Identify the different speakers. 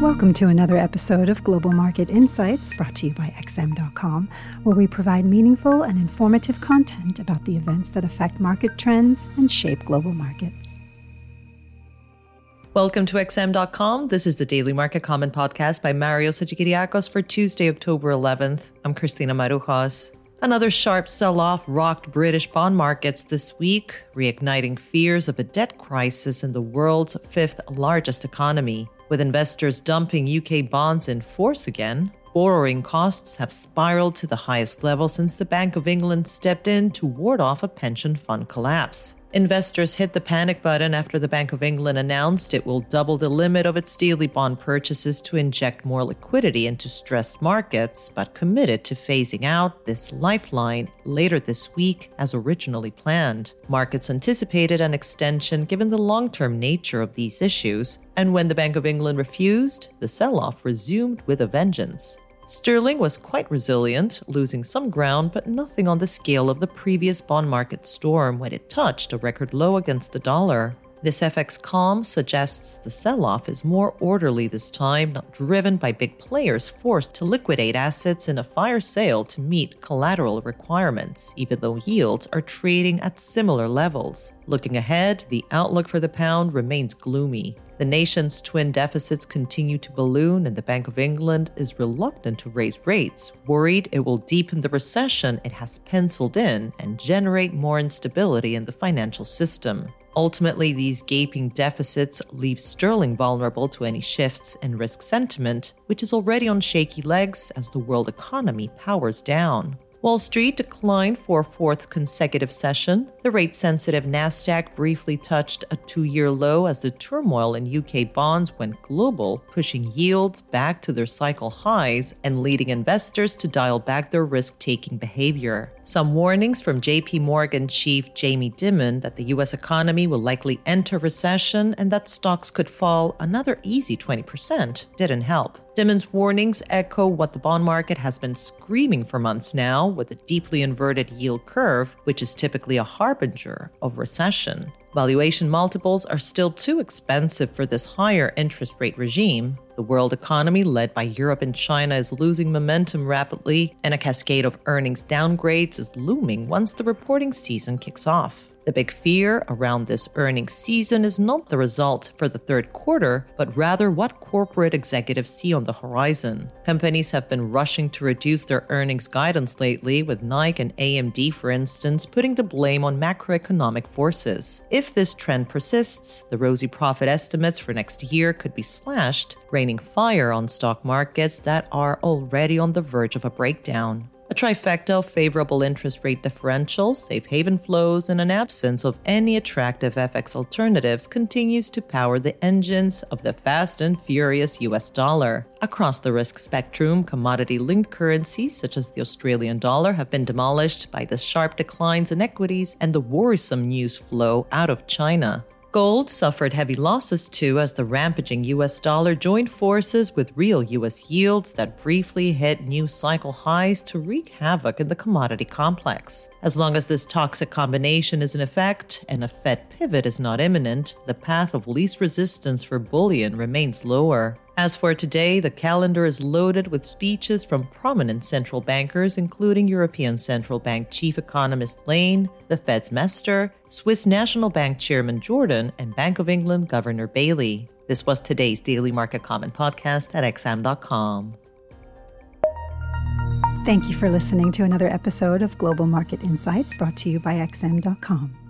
Speaker 1: Welcome to another episode of Global Market Insights brought to you by XM.com, where we provide meaningful and informative content about the events that affect market trends and shape global markets.
Speaker 2: Welcome to XM.com. This is the Daily Market Comment podcast by Mario Hadjikyriacos for Tuesday, October 11th. I'm Christina Marujas. Another sharp sell off rocked British bond markets this week, reigniting fears of a debt crisis in the world's fifth largest economy. With investors dumping UK bonds in force again, borrowing costs have spiraled to the highest level since the Bank of England stepped in to ward off a pension fund collapse. Investors hit the panic button after the Bank of England announced it will double the limit of its daily bond purchases to inject more liquidity into stressed markets, but committed to phasing out this lifeline later this week as originally planned. Markets anticipated an extension given the long term nature of these issues, and when the Bank of England refused, the sell off resumed with a vengeance. Sterling was quite resilient, losing some ground, but nothing on the scale of the previous bond market storm when it touched a record low against the dollar. This FX calm suggests the sell off is more orderly this time, not driven by big players forced to liquidate assets in a fire sale to meet collateral requirements, even though yields are trading at similar levels. Looking ahead, the outlook for the pound remains gloomy. The nation's twin deficits continue to balloon, and the Bank of England is reluctant to raise rates, worried it will deepen the recession it has penciled in and generate more instability in the financial system. Ultimately, these gaping deficits leave sterling vulnerable to any shifts in risk sentiment, which is already on shaky legs as the world economy powers down. Wall Street declined for a fourth consecutive session. The rate sensitive NASDAQ briefly touched a two year low as the turmoil in UK bonds went global, pushing yields back to their cycle highs and leading investors to dial back their risk taking behavior. Some warnings from JP Morgan chief Jamie Dimon that the US economy will likely enter recession and that stocks could fall another easy 20% didn't help. Dimon's warnings echo what the bond market has been screaming for months now, with a deeply inverted yield curve, which is typically a harbinger of recession. Valuation multiples are still too expensive for this higher interest rate regime. The world economy, led by Europe and China, is losing momentum rapidly, and a cascade of earnings downgrades is looming once the reporting season kicks off. The big fear around this earnings season is not the result for the third quarter, but rather what corporate executives see on the horizon. Companies have been rushing to reduce their earnings guidance lately, with Nike and AMD, for instance, putting the blame on macroeconomic forces. If this trend persists, the rosy profit estimates for next year could be slashed, raining fire on stock markets that are already on the verge of a breakdown. A trifecta of favorable interest rate differentials, safe haven flows, and an absence of any attractive FX alternatives continues to power the engines of the fast and furious US dollar. Across the risk spectrum, commodity linked currencies such as the Australian dollar have been demolished by the sharp declines in equities and the worrisome news flow out of China. Gold suffered heavy losses too as the rampaging US dollar joined forces with real US yields that briefly hit new cycle highs to wreak havoc in the commodity complex. As long as this toxic combination is in effect and a Fed pivot is not imminent, the path of least resistance for bullion remains lower. As for today, the calendar is loaded with speeches from prominent central bankers, including European Central Bank Chief Economist Lane, the Fed's Mester, Swiss National Bank Chairman Jordan, and Bank of England Governor Bailey. This was today's Daily Market Comment podcast at XM.com.
Speaker 1: Thank you for listening to another episode of Global Market Insights brought to you by XM.com.